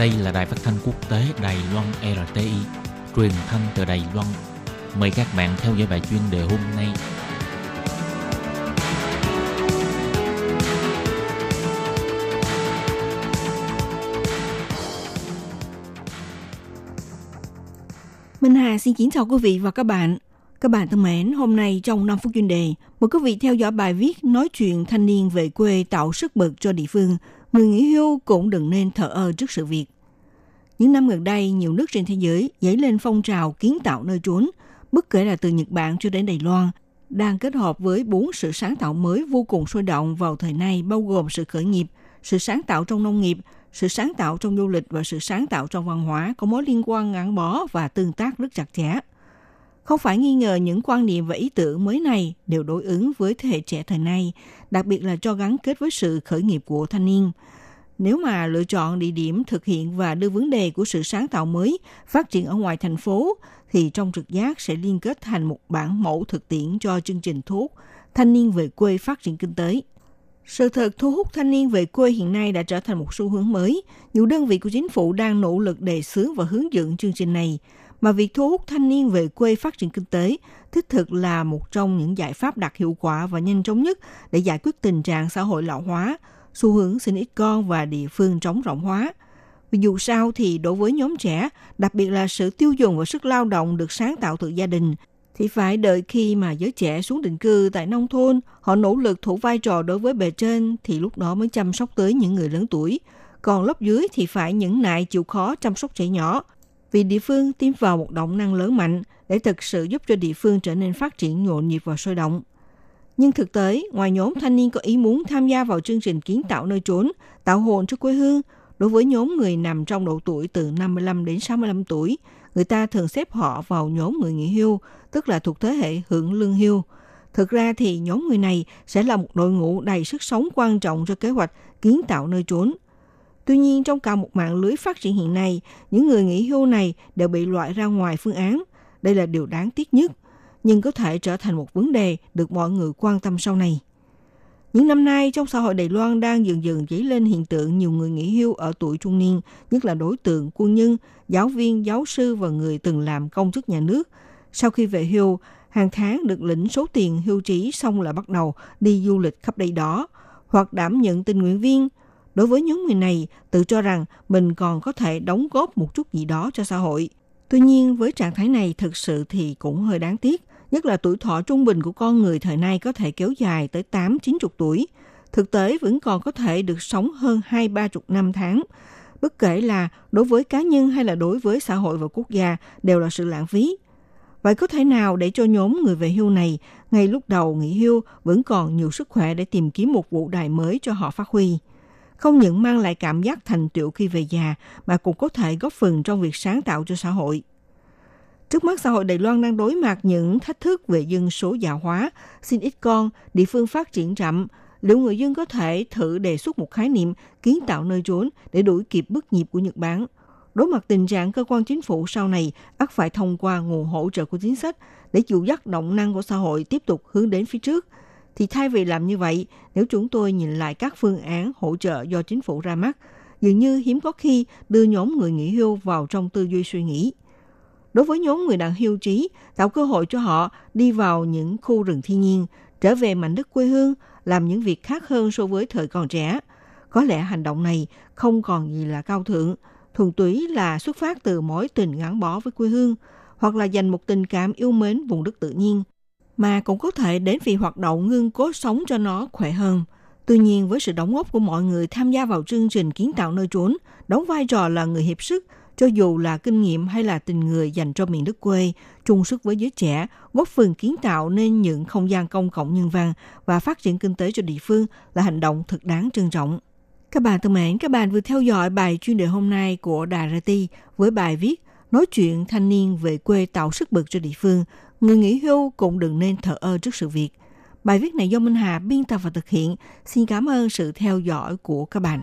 Đây là đài phát thanh quốc tế Đài Loan RTI, truyền thanh từ Đài Loan. Mời các bạn theo dõi bài chuyên đề hôm nay. Minh Hà xin kính chào quý vị và các bạn. Các bạn thân mến, hôm nay trong 5 phút chuyên đề, mời quý vị theo dõi bài viết nói chuyện thanh niên về quê tạo sức bật cho địa phương. Người nghỉ hưu cũng đừng nên thờ ơ trước sự việc. Những năm gần đây, nhiều nước trên thế giới dấy lên phong trào kiến tạo nơi trốn, bất kể là từ Nhật Bản cho đến Đài Loan, đang kết hợp với bốn sự sáng tạo mới vô cùng sôi động vào thời nay bao gồm sự khởi nghiệp, sự sáng tạo trong nông nghiệp, sự sáng tạo trong du lịch và sự sáng tạo trong văn hóa có mối liên quan gắn bó và tương tác rất chặt chẽ. Không phải nghi ngờ những quan niệm và ý tưởng mới này đều đối ứng với thế hệ trẻ thời nay, đặc biệt là cho gắn kết với sự khởi nghiệp của thanh niên. Nếu mà lựa chọn địa điểm thực hiện và đưa vấn đề của sự sáng tạo mới phát triển ở ngoài thành phố, thì trong trực giác sẽ liên kết thành một bản mẫu thực tiễn cho chương trình thuốc thanh niên về quê phát triển kinh tế. Sự thật thu hút thanh niên về quê hiện nay đã trở thành một xu hướng mới. Nhiều đơn vị của chính phủ đang nỗ lực đề xướng và hướng dẫn chương trình này, mà việc thu hút thanh niên về quê phát triển kinh tế thiết thực là một trong những giải pháp đạt hiệu quả và nhanh chóng nhất để giải quyết tình trạng xã hội lão hóa, xu hướng sinh ít con và địa phương trống rộng hóa. Vì dù sao thì đối với nhóm trẻ, đặc biệt là sự tiêu dùng và sức lao động được sáng tạo từ gia đình, thì phải đợi khi mà giới trẻ xuống định cư tại nông thôn, họ nỗ lực thủ vai trò đối với bề trên thì lúc đó mới chăm sóc tới những người lớn tuổi. Còn lớp dưới thì phải những nại chịu khó chăm sóc trẻ nhỏ. Vì địa phương tiến vào một động năng lớn mạnh để thực sự giúp cho địa phương trở nên phát triển nhộn nhịp và sôi động. Nhưng thực tế, ngoài nhóm thanh niên có ý muốn tham gia vào chương trình kiến tạo nơi trốn, tạo hồn cho quê hương, đối với nhóm người nằm trong độ tuổi từ 55 đến 65 tuổi, người ta thường xếp họ vào nhóm người nghỉ hưu, tức là thuộc thế hệ hưởng lương hưu. Thực ra thì nhóm người này sẽ là một đội ngũ đầy sức sống quan trọng cho kế hoạch kiến tạo nơi trốn. Tuy nhiên, trong cả một mạng lưới phát triển hiện nay, những người nghỉ hưu này đều bị loại ra ngoài phương án. Đây là điều đáng tiếc nhất, nhưng có thể trở thành một vấn đề được mọi người quan tâm sau này. Những năm nay, trong xã hội Đài Loan đang dần dần dấy lên hiện tượng nhiều người nghỉ hưu ở tuổi trung niên, nhất là đối tượng quân nhân, giáo viên, giáo sư và người từng làm công chức nhà nước. Sau khi về hưu, hàng tháng được lĩnh số tiền hưu trí xong là bắt đầu đi du lịch khắp đây đó, hoặc đảm nhận tình nguyện viên. Đối với nhóm người này, tự cho rằng mình còn có thể đóng góp một chút gì đó cho xã hội. Tuy nhiên, với trạng thái này thực sự thì cũng hơi đáng tiếc nhất là tuổi thọ trung bình của con người thời nay có thể kéo dài tới 8-90 tuổi. Thực tế vẫn còn có thể được sống hơn 2-30 năm tháng. Bất kể là đối với cá nhân hay là đối với xã hội và quốc gia đều là sự lãng phí. Vậy có thể nào để cho nhóm người về hưu này ngay lúc đầu nghỉ hưu vẫn còn nhiều sức khỏe để tìm kiếm một vụ đài mới cho họ phát huy? Không những mang lại cảm giác thành tựu khi về già mà cũng có thể góp phần trong việc sáng tạo cho xã hội. Trước mắt xã hội Đài Loan đang đối mặt những thách thức về dân số già hóa, xin ít con, địa phương phát triển chậm. Liệu người dân có thể thử đề xuất một khái niệm kiến tạo nơi trốn để đuổi kịp bước nhịp của Nhật Bản? Đối mặt tình trạng cơ quan chính phủ sau này ắt phải thông qua nguồn hỗ trợ của chính sách để chịu dắt động năng của xã hội tiếp tục hướng đến phía trước. Thì thay vì làm như vậy, nếu chúng tôi nhìn lại các phương án hỗ trợ do chính phủ ra mắt, dường như hiếm có khi đưa nhóm người nghỉ hưu vào trong tư duy suy nghĩ – đối với nhóm người đang hưu trí, tạo cơ hội cho họ đi vào những khu rừng thiên nhiên, trở về mảnh đất quê hương, làm những việc khác hơn so với thời còn trẻ. Có lẽ hành động này không còn gì là cao thượng, thuần túy là xuất phát từ mối tình gắn bó với quê hương, hoặc là dành một tình cảm yêu mến vùng đất tự nhiên, mà cũng có thể đến vì hoạt động ngưng cố sống cho nó khỏe hơn. Tuy nhiên, với sự đóng góp của mọi người tham gia vào chương trình kiến tạo nơi trốn, đóng vai trò là người hiệp sức, cho dù là kinh nghiệm hay là tình người dành cho miền đất quê, chung sức với giới trẻ, góp phần kiến tạo nên những không gian công cộng nhân văn và phát triển kinh tế cho địa phương là hành động thật đáng trân trọng. Các bạn thân mến, các bạn vừa theo dõi bài chuyên đề hôm nay của Đà RT với bài viết Nói chuyện thanh niên về quê tạo sức bật cho địa phương, người nghỉ hưu cũng đừng nên thờ ơ trước sự việc. Bài viết này do Minh Hà biên tập và thực hiện. Xin cảm ơn sự theo dõi của các bạn.